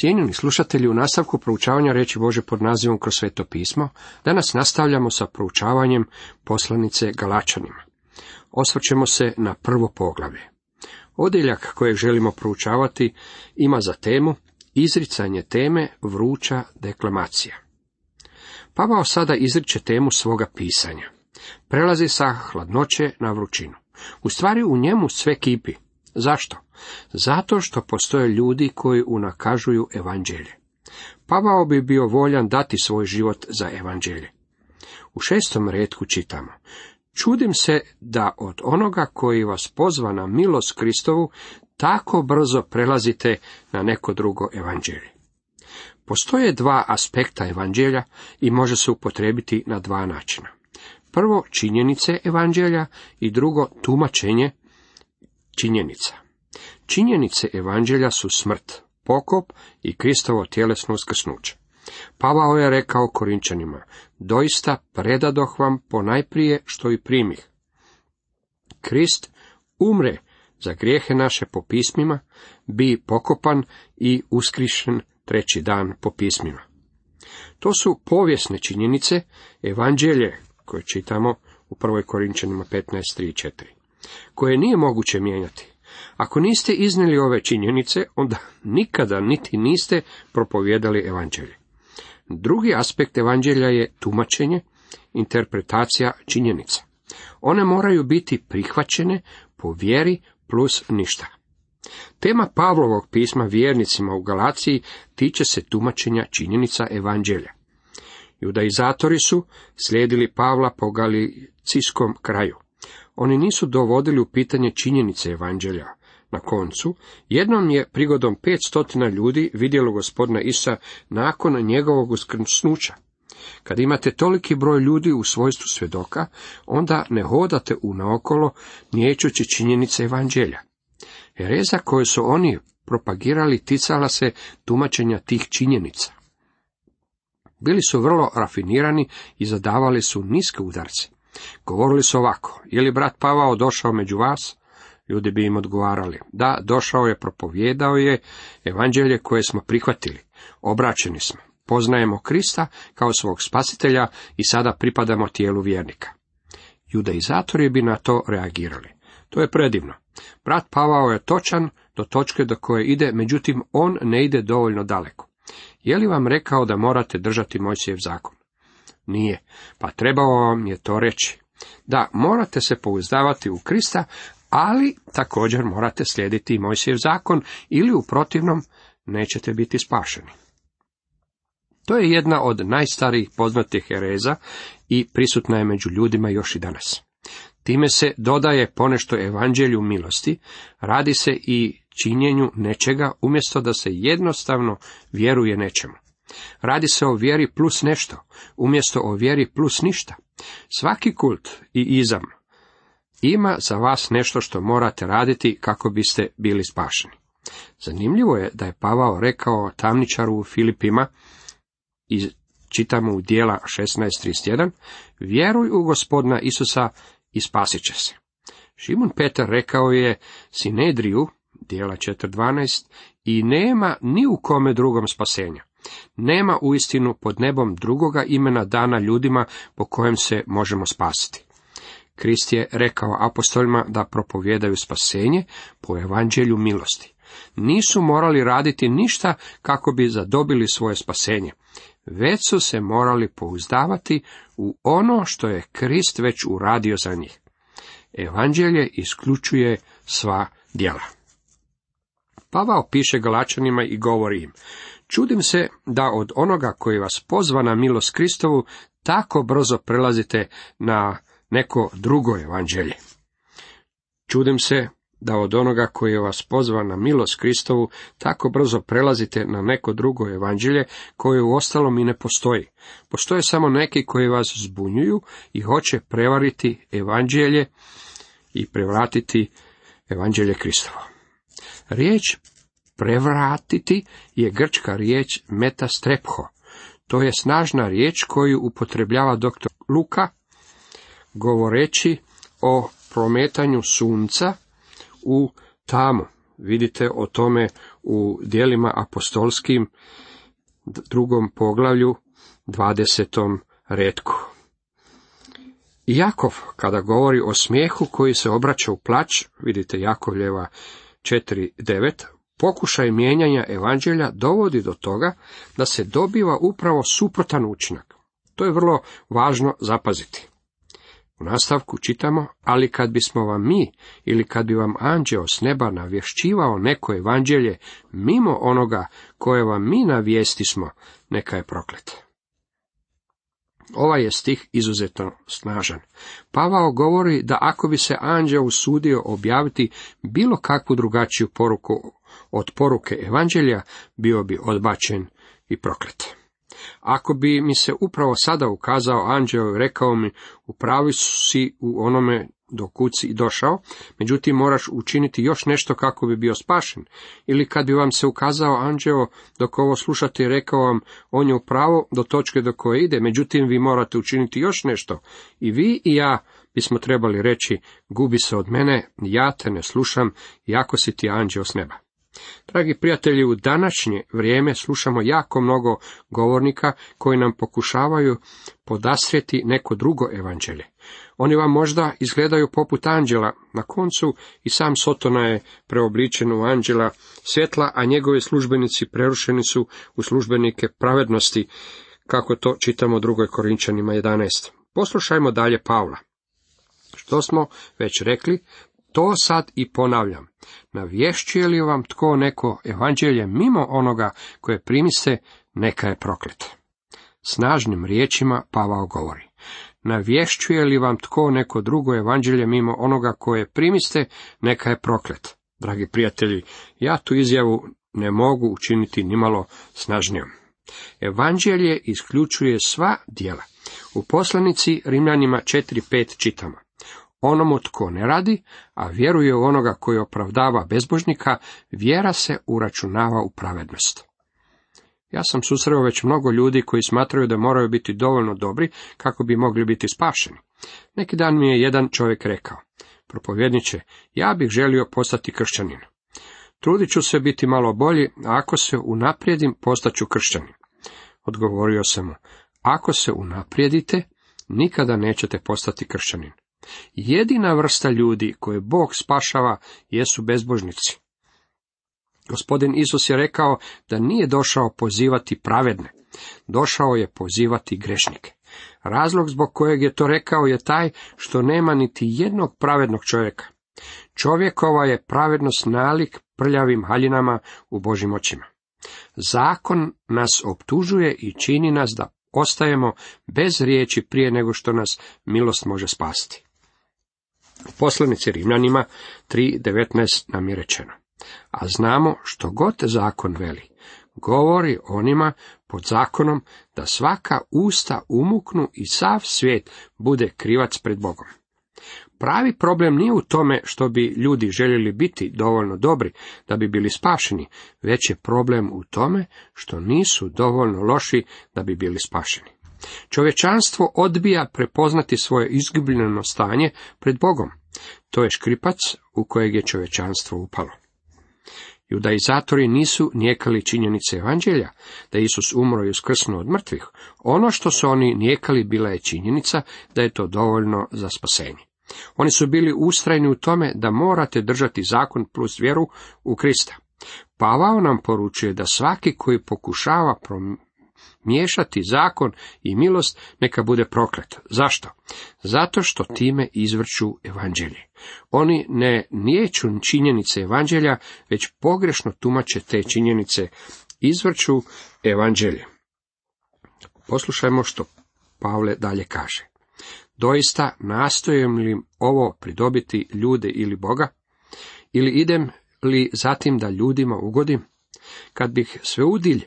Cijenjeni slušatelji, u nastavku proučavanja reći Bože pod nazivom kroz sveto pismo, danas nastavljamo sa proučavanjem poslanice Galačanima. Osvrćemo se na prvo poglavlje. Odjeljak kojeg želimo proučavati ima za temu izricanje teme vruća deklamacija. Pavao sada izriče temu svoga pisanja. Prelazi sa hladnoće na vrućinu. U stvari u njemu sve kipi. Zašto? Zato što postoje ljudi koji unakažuju evanđelje. Pavao bi bio voljan dati svoj život za evanđelje. U šestom redku čitamo. Čudim se da od onoga koji vas pozva na milost Kristovu, tako brzo prelazite na neko drugo evanđelje. Postoje dva aspekta evanđelja i može se upotrebiti na dva načina. Prvo, činjenice evanđelja i drugo, tumačenje činjenica. Činjenice evanđelja su smrt, pokop i Kristovo tjelesno uskrsnuće. Pavao je rekao Korinčanima, doista predadoh vam ponajprije što i primih. Krist umre za grijehe naše po pismima, bi pokopan i uskrišen treći dan po pismima. To su povijesne činjenice, evanđelje koje čitamo u 1. Korinčanima 15.3 i 4, koje nije moguće mijenjati. Ako niste iznijeli ove činjenice, onda nikada niti niste propovjedali evanđelje. Drugi aspekt evanđelja je tumačenje, interpretacija činjenica. One moraju biti prihvaćene po vjeri plus ništa. Tema Pavlovog pisma vjernicima u Galaciji tiče se tumačenja činjenica evanđelja. Judaizatori su slijedili Pavla po galicijskom kraju. Oni nisu dovodili u pitanje činjenice evanđelja. Na koncu, jednom je prigodom pet stotina ljudi vidjelo gospodina Isa nakon njegovog uskrsnuća. Kad imate toliki broj ljudi u svojstvu svjedoka, onda ne hodate u naokolo niječući činjenice evanđelja. Hereza koje su oni propagirali ticala se tumačenja tih činjenica. Bili su vrlo rafinirani i zadavali su niske udarce. Govorili su ovako, je li brat Pavao došao među vas? Ljudi bi im odgovarali, da, došao je, propovjedao je evanđelje koje smo prihvatili, obraćeni smo, poznajemo Krista kao svog spasitelja i sada pripadamo tijelu vjernika. Judaizatori bi na to reagirali. To je predivno. Brat Pavao je točan do točke do koje ide, međutim on ne ide dovoljno daleko. Je li vam rekao da morate držati Mojsijev zakon? Nije, pa trebao vam je to reći. Da, morate se pouzdavati u Krista, ali također morate slijediti i Mojsijev zakon, ili u protivnom nećete biti spašeni. To je jedna od najstarijih poznatih hereza i prisutna je među ljudima još i danas. Time se dodaje ponešto evanđelju milosti, radi se i činjenju nečega umjesto da se jednostavno vjeruje nečemu. Radi se o vjeri plus nešto, umjesto o vjeri plus ništa. Svaki kult i izam ima za vas nešto što morate raditi kako biste bili spašeni. Zanimljivo je da je Pavao rekao tamničaru u Filipima, i čitamo u dijela 16.31, vjeruj u gospodina Isusa i spasit će se. Šimon Petar rekao je Sinedriju, dijela 4.12, i nema ni u kome drugom spasenja. Nema uistinu pod nebom drugoga imena dana ljudima po kojem se možemo spasiti. Krist je rekao apostolima da propovjedaju spasenje po evanđelju milosti. Nisu morali raditi ništa kako bi zadobili svoje spasenje, već su se morali pouzdavati u ono što je Krist već uradio za njih. Evanđelje isključuje sva djela. Pavao piše Galačanima i govori im, čudim se da od onoga koji vas pozva na milost Kristovu, tako brzo prelazite na neko drugo evanđelje. Čudim se da od onoga koji vas pozva na milost Kristovu, tako brzo prelazite na neko drugo evanđelje koje u ostalom i ne postoji. Postoje samo neki koji vas zbunjuju i hoće prevariti evanđelje i prevratiti evanđelje Kristovo. Riječ prevratiti je grčka riječ metastrepho. To je snažna riječ koju upotrebljava dr. Luka govoreći o prometanju sunca u tamu. Vidite o tome u dijelima apostolskim drugom poglavlju, dvadesetom redku. Jakov, kada govori o smijehu koji se obraća u plać, vidite Jakovljeva 4.9, pokušaj mijenjanja evanđelja dovodi do toga da se dobiva upravo suprotan učinak. To je vrlo važno zapaziti. U nastavku čitamo, ali kad bismo vam mi ili kad bi vam anđeo s neba navješćivao neko evanđelje mimo onoga koje vam mi navijestismo, neka je proklet. Ovaj je stih izuzetno snažan. Pavao govori da ako bi se anđeo usudio objaviti bilo kakvu drugačiju poruku od poruke evanđelja, bio bi odbačen i proklet. Ako bi mi se upravo sada ukazao anđeo i rekao mi, upravi si u onome do kuci i došao, međutim moraš učiniti još nešto kako bi bio spašen. Ili kad bi vam se ukazao anđeo dok ovo slušate i rekao vam, on je upravo do točke do koje ide, međutim vi morate učiniti još nešto. I vi i ja bismo trebali reći, gubi se od mene, ja te ne slušam, jako si ti anđeo s neba. Dragi prijatelji, u današnje vrijeme slušamo jako mnogo govornika koji nam pokušavaju podastrijeti neko drugo evanđelje. Oni vam možda izgledaju poput anđela, na koncu i sam Sotona je preobličen u anđela svjetla, a njegovi službenici prerušeni su u službenike pravednosti, kako to čitamo u drugoj Korinčanima 11. Poslušajmo dalje Pavla. Što smo već rekli, to sad i ponavljam. Navješćuje li vam tko neko evanđelje mimo onoga koje primiste, neka je proklet. Snažnim riječima Pavao govori. Navješćuje li vam tko neko drugo evanđelje mimo onoga koje primiste, neka je proklet. Dragi prijatelji, ja tu izjavu ne mogu učiniti nimalo snažnijom. Evanđelje isključuje sva djela. U poslanici Rimljanima 4.5 čitamo onomu tko ne radi, a vjeruje u onoga koji opravdava bezbožnika, vjera se uračunava u pravednost. Ja sam susreo već mnogo ljudi koji smatraju da moraju biti dovoljno dobri kako bi mogli biti spašeni. Neki dan mi je jedan čovjek rekao, propovjedniče, ja bih želio postati kršćanin. Trudit ću se biti malo bolji, a ako se unaprijedim, postaću kršćanin. Odgovorio sam mu, ako se unaprijedite, nikada nećete postati kršćanin. Jedina vrsta ljudi koje Bog spašava jesu bezbožnici. Gospodin Isus je rekao da nije došao pozivati pravedne, došao je pozivati grešnike. Razlog zbog kojeg je to rekao je taj što nema niti jednog pravednog čovjeka. Čovjekova je pravednost nalik prljavim haljinama u Božim očima. Zakon nas optužuje i čini nas da ostajemo bez riječi prije nego što nas milost može spasti. Poslanici Rimljanima 3.19 nam je rečeno. A znamo što god zakon veli, govori onima pod zakonom da svaka usta umuknu i sav svijet bude krivac pred Bogom. Pravi problem nije u tome što bi ljudi željeli biti dovoljno dobri da bi bili spašeni, već je problem u tome što nisu dovoljno loši da bi bili spašeni. Čovječanstvo odbija prepoznati svoje izgubljeno stanje pred Bogom. To je škripac u kojeg je čovječanstvo upalo. Judaizatori nisu nijekali činjenice evanđelja, da Isus umro i uskrsnuo od mrtvih. Ono što su oni nijekali bila je činjenica da je to dovoljno za spasenje. Oni su bili ustrajni u tome da morate držati zakon plus vjeru u Krista. Pavao nam poručuje da svaki koji pokušava miješati zakon i milost, neka bude proklet. Zašto? Zato što time izvrću evanđelje. Oni ne niječu činjenice evanđelja, već pogrešno tumače te činjenice, izvrću evanđelje. Poslušajmo što Pavle dalje kaže. Doista nastojem li ovo pridobiti ljude ili Boga? Ili idem li zatim da ljudima ugodim? Kad bih sve udilj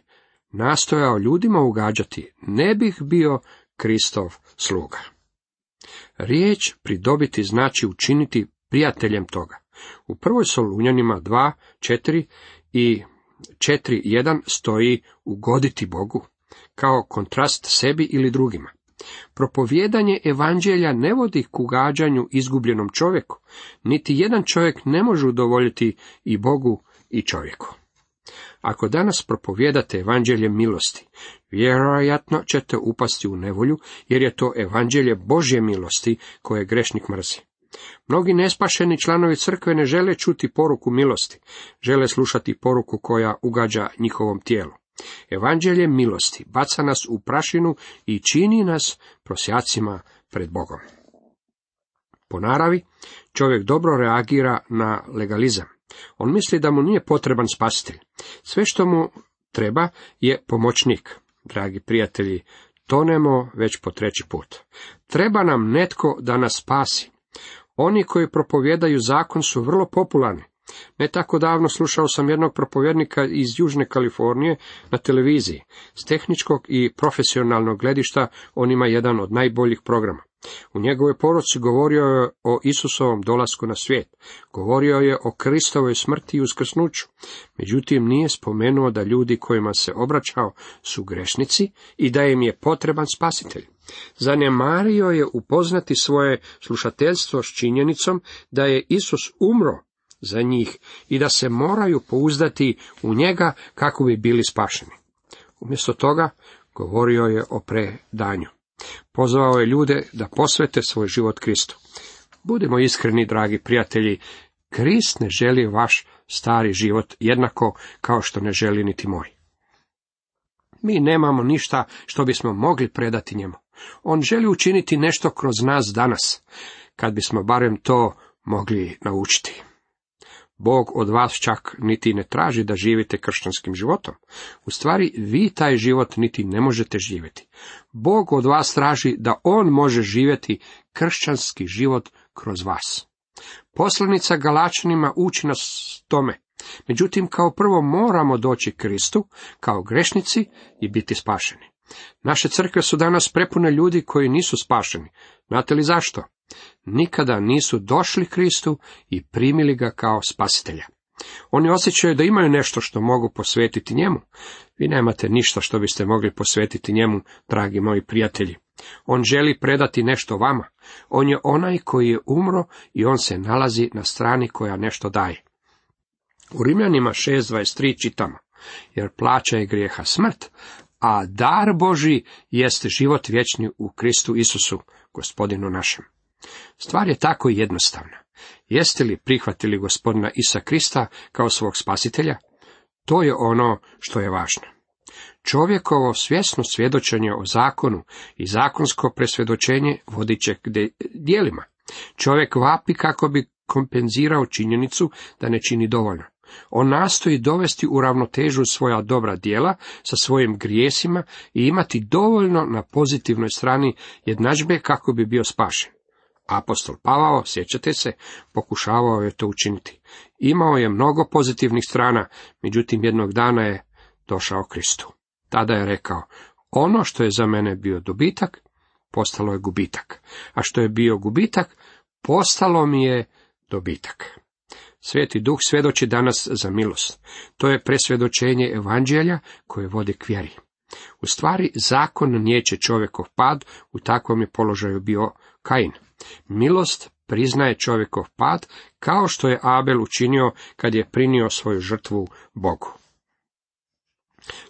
nastojao ljudima ugađati, ne bih bio Kristov sluga. Riječ pridobiti znači učiniti prijateljem toga. U prvoj Solunjanima 2, 4 i 4.1 stoji ugoditi Bogu, kao kontrast sebi ili drugima. Propovjedanje evanđelja ne vodi k ugađanju izgubljenom čovjeku, niti jedan čovjek ne može udovoljiti i Bogu i čovjeku. Ako danas propovijedate evanđelje milosti, vjerojatno ćete upasti u nevolju, jer je to evanđelje Božje milosti koje grešnik mrzi. Mnogi nespašeni članovi crkve ne žele čuti poruku milosti, žele slušati poruku koja ugađa njihovom tijelu. Evanđelje milosti baca nas u prašinu i čini nas prosjacima pred Bogom. Po naravi, čovjek dobro reagira na legalizam. On misli da mu nije potreban spasitelj. Sve što mu treba je pomoćnik. Dragi prijatelji, tonemo već po treći put. Treba nam netko da nas spasi. Oni koji propovjedaju zakon su vrlo popularni. Ne tako davno slušao sam jednog propovjednika iz Južne Kalifornije na televiziji. S tehničkog i profesionalnog gledišta on ima jedan od najboljih programa. U njegovoj poruci govorio je o Isusovom dolasku na svijet, govorio je o Kristovoj smrti i uskrsnuću, međutim nije spomenuo da ljudi kojima se obraćao su grešnici i da im je potreban spasitelj. Zanemario je upoznati svoje slušateljstvo s činjenicom da je Isus umro za njih i da se moraju pouzdati u njega kako bi bili spašeni. Umjesto toga govorio je o predanju. Pozvao je ljude da posvete svoj život Kristu. Budimo iskreni, dragi prijatelji, Krist ne želi vaš stari život jednako kao što ne želi niti moj. Mi nemamo ništa što bismo mogli predati njemu. On želi učiniti nešto kroz nas danas, kad bismo barem to mogli naučiti. Bog od vas čak niti ne traži da živite kršćanskim životom. U stvari, vi taj život niti ne možete živjeti. Bog od vas traži da On može živjeti kršćanski život kroz vas. Poslanica Galačanima uči nas tome. Međutim, kao prvo moramo doći Kristu, kao grešnici i biti spašeni. Naše crkve su danas prepune ljudi koji nisu spašeni. Znate li zašto? Nikada nisu došli Kristu i primili ga kao spasitelja. Oni osjećaju da imaju nešto što mogu posvetiti njemu. Vi nemate ništa što biste mogli posvetiti njemu, dragi moji prijatelji. On želi predati nešto vama. On je onaj koji je umro i on se nalazi na strani koja nešto daje. U Rimljanima 6.23 čitamo, jer plaća je grijeha smrt, a dar Boži jeste život vječni u Kristu Isusu, gospodinu našem. Stvar je tako jednostavna. Jeste li prihvatili gospodina Isa Krista kao svog spasitelja? To je ono što je važno. Čovjekovo svjesno svjedočenje o zakonu i zakonsko presvjedočenje vodit će dijelima. Čovjek vapi kako bi kompenzirao činjenicu da ne čini dovoljno. On nastoji dovesti u ravnotežu svoja dobra djela sa svojim grijesima i imati dovoljno na pozitivnoj strani jednadžbe kako bi bio spašen. Apostol Pavao, sjećate se, pokušavao je to učiniti. Imao je mnogo pozitivnih strana, međutim jednog dana je došao Kristu. Tada je rekao, ono što je za mene bio dobitak, postalo je gubitak, a što je bio gubitak, postalo mi je dobitak. Sveti duh svjedoči danas za milost. To je presvjedočenje evanđelja koje vodi k vjeri. U stvari, zakon nijeće čovjekov pad, u takvom je položaju bio Kain. Milost priznaje čovjekov pad, kao što je Abel učinio kad je prinio svoju žrtvu Bogu.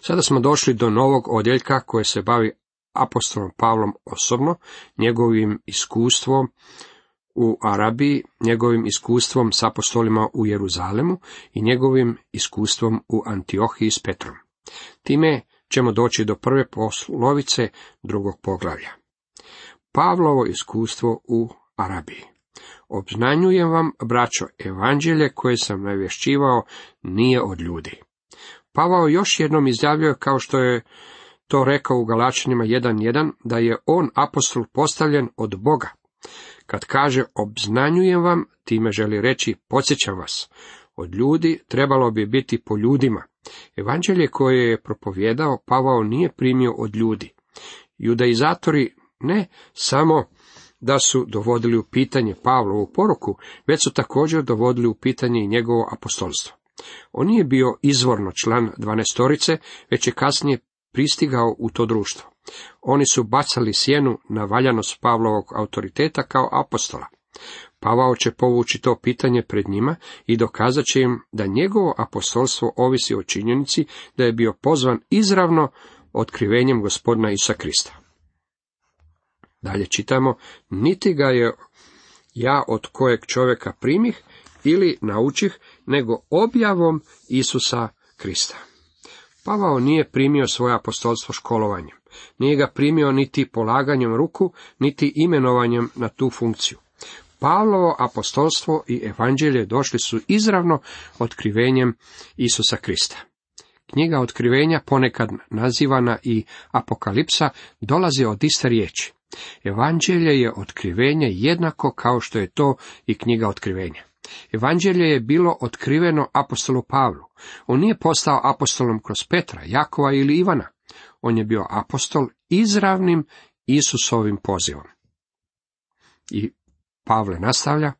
Sada smo došli do novog odjeljka koje se bavi apostolom Pavlom osobno, njegovim iskustvom u Arabiji, njegovim iskustvom s apostolima u Jeruzalemu i njegovim iskustvom u Antiohiji s Petrom. Time ćemo doći do prve poslovice drugog poglavlja. Pavlovo iskustvo u Arabiji. Obznanjujem vam, braćo, evanđelje koje sam navješćivao nije od ljudi. Pavao još jednom izjavljuje, kao što je to rekao u Galačanima 1.1, da je on apostol postavljen od Boga. Kad kaže obznanjujem vam, time želi reći podsjećam vas. Od ljudi trebalo bi biti po ljudima. Evanđelje koje je propovjedao Pavao nije primio od ljudi. Judaizatori ne samo da su dovodili u pitanje Pavlovu poruku, već su također dovodili u pitanje i njegovo apostolstvo. On nije bio izvorno član dvanestorice, već je kasnije pristigao u to društvo. Oni su bacali sjenu na valjanost Pavlovog autoriteta kao apostola. Pavao će povući to pitanje pred njima i dokazat će im da njegovo apostolstvo ovisi o činjenici da je bio pozvan izravno otkrivenjem gospodina Isa Krista. Dalje čitamo, niti ga je ja od kojeg čovjeka primih ili naučih, nego objavom Isusa Krista. Pavao nije primio svoje apostolstvo školovanjem, nije ga primio niti polaganjem ruku, niti imenovanjem na tu funkciju. Pavlovo apostolstvo i evanđelje došli su izravno otkrivenjem Isusa Krista. Knjiga otkrivenja, ponekad nazivana i apokalipsa, dolazi od iste riječi. Evanđelje je otkrivenje jednako kao što je to i knjiga otkrivenja. Evanđelje je bilo otkriveno apostolu Pavlu. On nije postao apostolom kroz Petra, Jakova ili Ivana. On je bio apostol izravnim Isusovim pozivom. I Pavle nastavlja,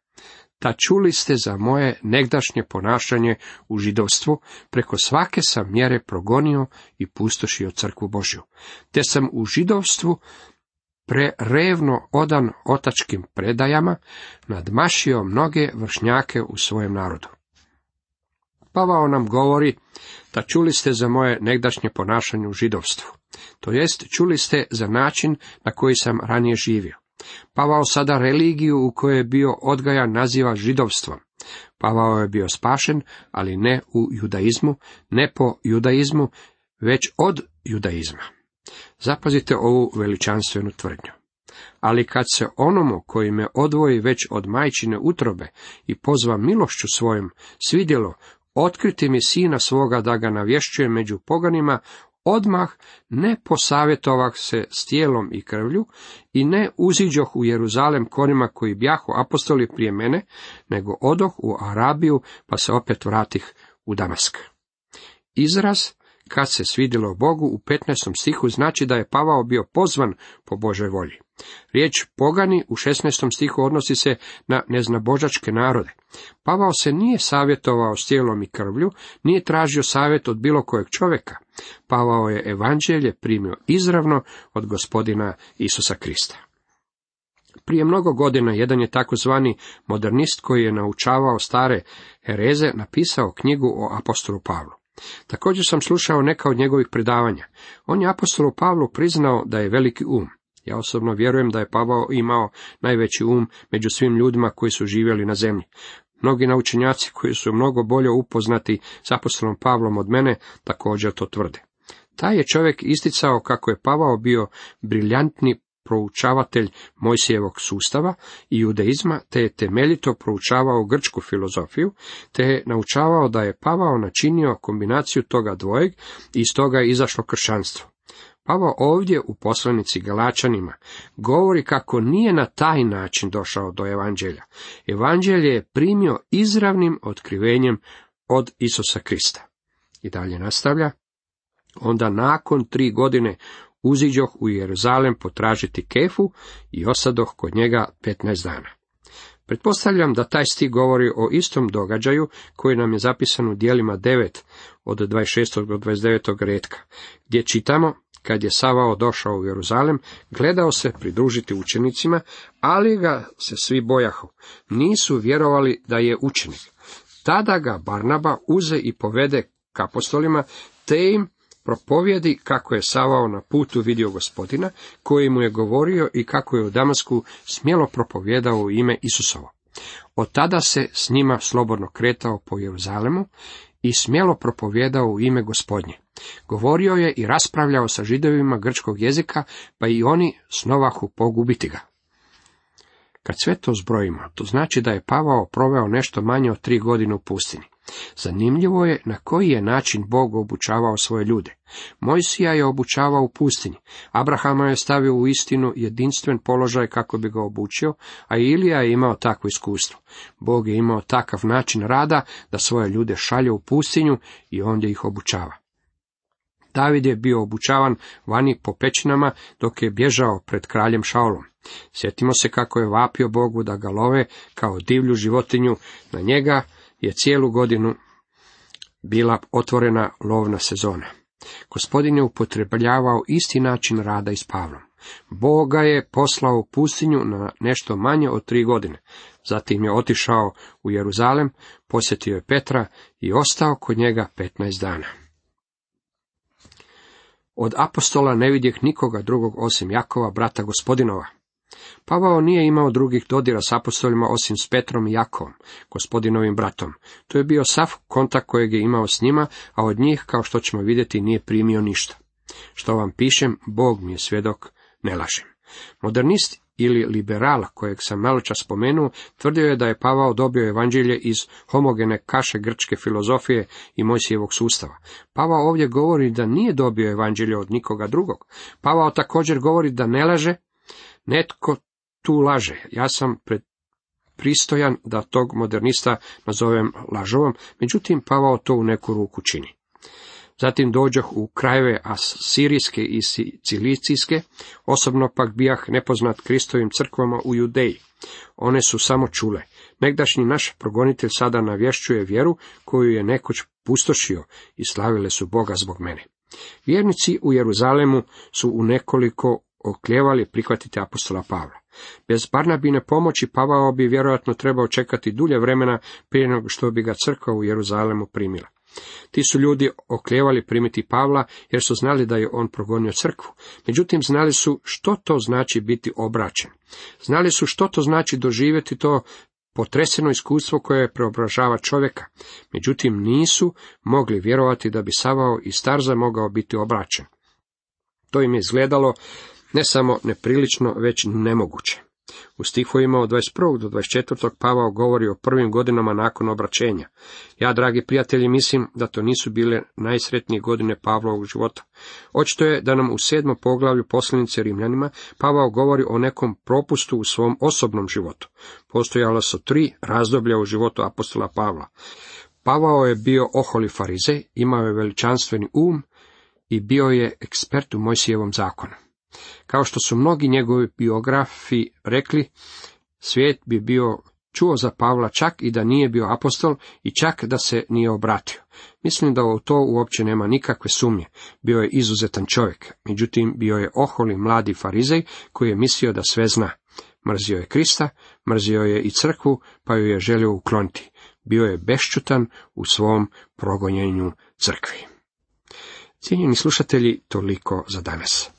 ta čuli ste za moje negdašnje ponašanje u židovstvu, preko svake sam mjere progonio i pustošio crkvu Božju. Te sam u židovstvu prerevno odan otačkim predajama, nadmašio mnoge vršnjake u svojem narodu. Pavao nam govori da čuli ste za moje negdašnje ponašanje u židovstvu, to jest čuli ste za način na koji sam ranije živio. Pavao sada religiju u kojoj je bio odgajan naziva židovstvom. Pavao je bio spašen, ali ne u judaizmu, ne po judaizmu, već od judaizma. Zapazite ovu veličanstvenu tvrdnju. Ali kad se onomu koji me odvoji već od majčine utrobe i pozva milošću svojom svidjelo otkriti mi sina svoga da ga navješćuje među poganima, odmah ne posavjetovah se s tijelom i krvlju i ne uziđoh u Jeruzalem konima koji bjahu apostoli prije mene, nego odoh u Arabiju pa se opet vratih u Damask. Izraz kad se svidjelo Bogu u 15. stihu znači da je Pavao bio pozvan po Božoj volji. Riječ pogani u 16. stihu odnosi se na neznabožačke narode. Pavao se nije savjetovao s tijelom i krvlju, nije tražio savjet od bilo kojeg čovjeka. Pavao je evanđelje primio izravno od gospodina Isusa Krista. Prije mnogo godina jedan je takozvani modernist koji je naučavao stare hereze napisao knjigu o apostolu Pavlu. Također sam slušao neka od njegovih predavanja. On je apostolu Pavlu priznao da je veliki um. Ja osobno vjerujem da je Pavao imao najveći um među svim ljudima koji su živjeli na zemlji. Mnogi naučenjaci koji su mnogo bolje upoznati s apostolom Pavlom od mene također to tvrde. Taj je čovjek isticao kako je Pavao bio briljantni proučavatelj Mojsijevog sustava i judeizma, te je temeljito proučavao grčku filozofiju, te je naučavao da je Pavao načinio kombinaciju toga dvojeg i iz toga je izašlo kršćanstvo. Pavao ovdje u poslanici Galačanima govori kako nije na taj način došao do evanđelja. Evanđelje je primio izravnim otkrivenjem od Isusa Krista. I dalje nastavlja. Onda nakon tri godine uziđoh u Jeruzalem potražiti kefu i osadoh kod njega 15 dana. Pretpostavljam da taj stih govori o istom događaju koji nam je zapisan u dijelima 9 od 26. do 29. redka, gdje čitamo kad je Savao došao u Jeruzalem, gledao se pridružiti učenicima, ali ga se svi bojahu. Nisu vjerovali da je učenik. Tada ga Barnaba uze i povede k apostolima, te im propovjedi kako je Savao na putu vidio gospodina, koji mu je govorio i kako je u Damasku smjelo propovjedao u ime Isusovo. Od tada se s njima slobodno kretao po Jeruzalemu i smjelo propovjedao u ime gospodnje. Govorio je i raspravljao sa židovima grčkog jezika, pa i oni snovahu pogubiti ga. Kad sve to zbrojimo, to znači da je Pavao proveo nešto manje od tri godine u pustini. Zanimljivo je na koji je način Bog obučavao svoje ljude. Mojsija je obučavao u pustinji, Abrahama je stavio u istinu jedinstven položaj kako bi ga obučio, a Ilija je imao takvo iskustvo. Bog je imao takav način rada da svoje ljude šalje u pustinju i ondje ih obučava. David je bio obučavan vani po pećinama dok je bježao pred kraljem Šaulom. Sjetimo se kako je vapio Bogu da ga love kao divlju životinju, na njega je cijelu godinu bila otvorena lovna sezona. Gospodin je upotrebljavao isti način rada i s Pavlom. Boga je poslao u pustinju na nešto manje od tri godine. Zatim je otišao u Jeruzalem, posjetio je Petra i ostao kod njega 15 dana. Od apostola ne vidjeh nikoga drugog osim Jakova, brata gospodinova. Pavao nije imao drugih dodira s apostolima osim s Petrom i Jakovom, gospodinovim bratom. To je bio sav kontakt kojeg je imao s njima, a od njih, kao što ćemo vidjeti, nije primio ništa. Što vam pišem, Bog mi je svjedok, ne lažem. Modernist ili liberal, kojeg sam maločas spomenuo, tvrdio je da je Pavao dobio evanđelje iz homogene kaše grčke filozofije i Mojsijevog sustava. Pavao ovdje govori da nije dobio evanđelje od nikoga drugog. Pavao također govori da ne laže, netko tu laže. Ja sam pristojan da tog modernista nazovem lažovom, međutim Pavao to u neku ruku čini. Zatim dođoh u krajeve Asirijske i Cilicijske, osobno pak bijah nepoznat Kristovim crkvama u Judeji. One su samo čule. Negdašnji naš progonitelj sada navješćuje vjeru koju je nekoć pustošio i slavile su Boga zbog mene. Vjernici u Jeruzalemu su u nekoliko okljevali prihvatiti apostola Pavla. Bez Barnabine pomoći Pavao bi vjerojatno trebao čekati dulje vremena prije nego što bi ga crkva u Jeruzalemu primila. Ti su ljudi oklijevali primiti Pavla jer su znali da je on progonio crkvu. Međutim, znali su što to znači biti obraćen. Znali su što to znači doživjeti to potreseno iskustvo koje preobražava čovjeka. Međutim, nisu mogli vjerovati da bi Savao i Starza mogao biti obraćen. To im je izgledalo ne samo neprilično, već nemoguće. U stihovima od 21. do 24. Pavao govori o prvim godinama nakon obraćenja. Ja, dragi prijatelji, mislim da to nisu bile najsretnije godine Pavlovog života. Očito je da nam u sedmom poglavlju poslanice Rimljanima Pavao govori o nekom propustu u svom osobnom životu. Postojala su tri razdoblja u životu apostola Pavla. Pavao je bio oholi farizej, imao je veličanstveni um i bio je ekspert u Mojsijevom zakonu. Kao što su mnogi njegovi biografi rekli, svijet bi bio čuo za Pavla čak i da nije bio apostol i čak da se nije obratio. Mislim da u to uopće nema nikakve sumnje. Bio je izuzetan čovjek, međutim bio je oholi mladi farizej koji je mislio da sve zna. Mrzio je Krista, mrzio je i crkvu, pa ju je želio ukloniti. Bio je bešćutan u svom progonjenju crkvi. Cijenjeni slušatelji, toliko za danas.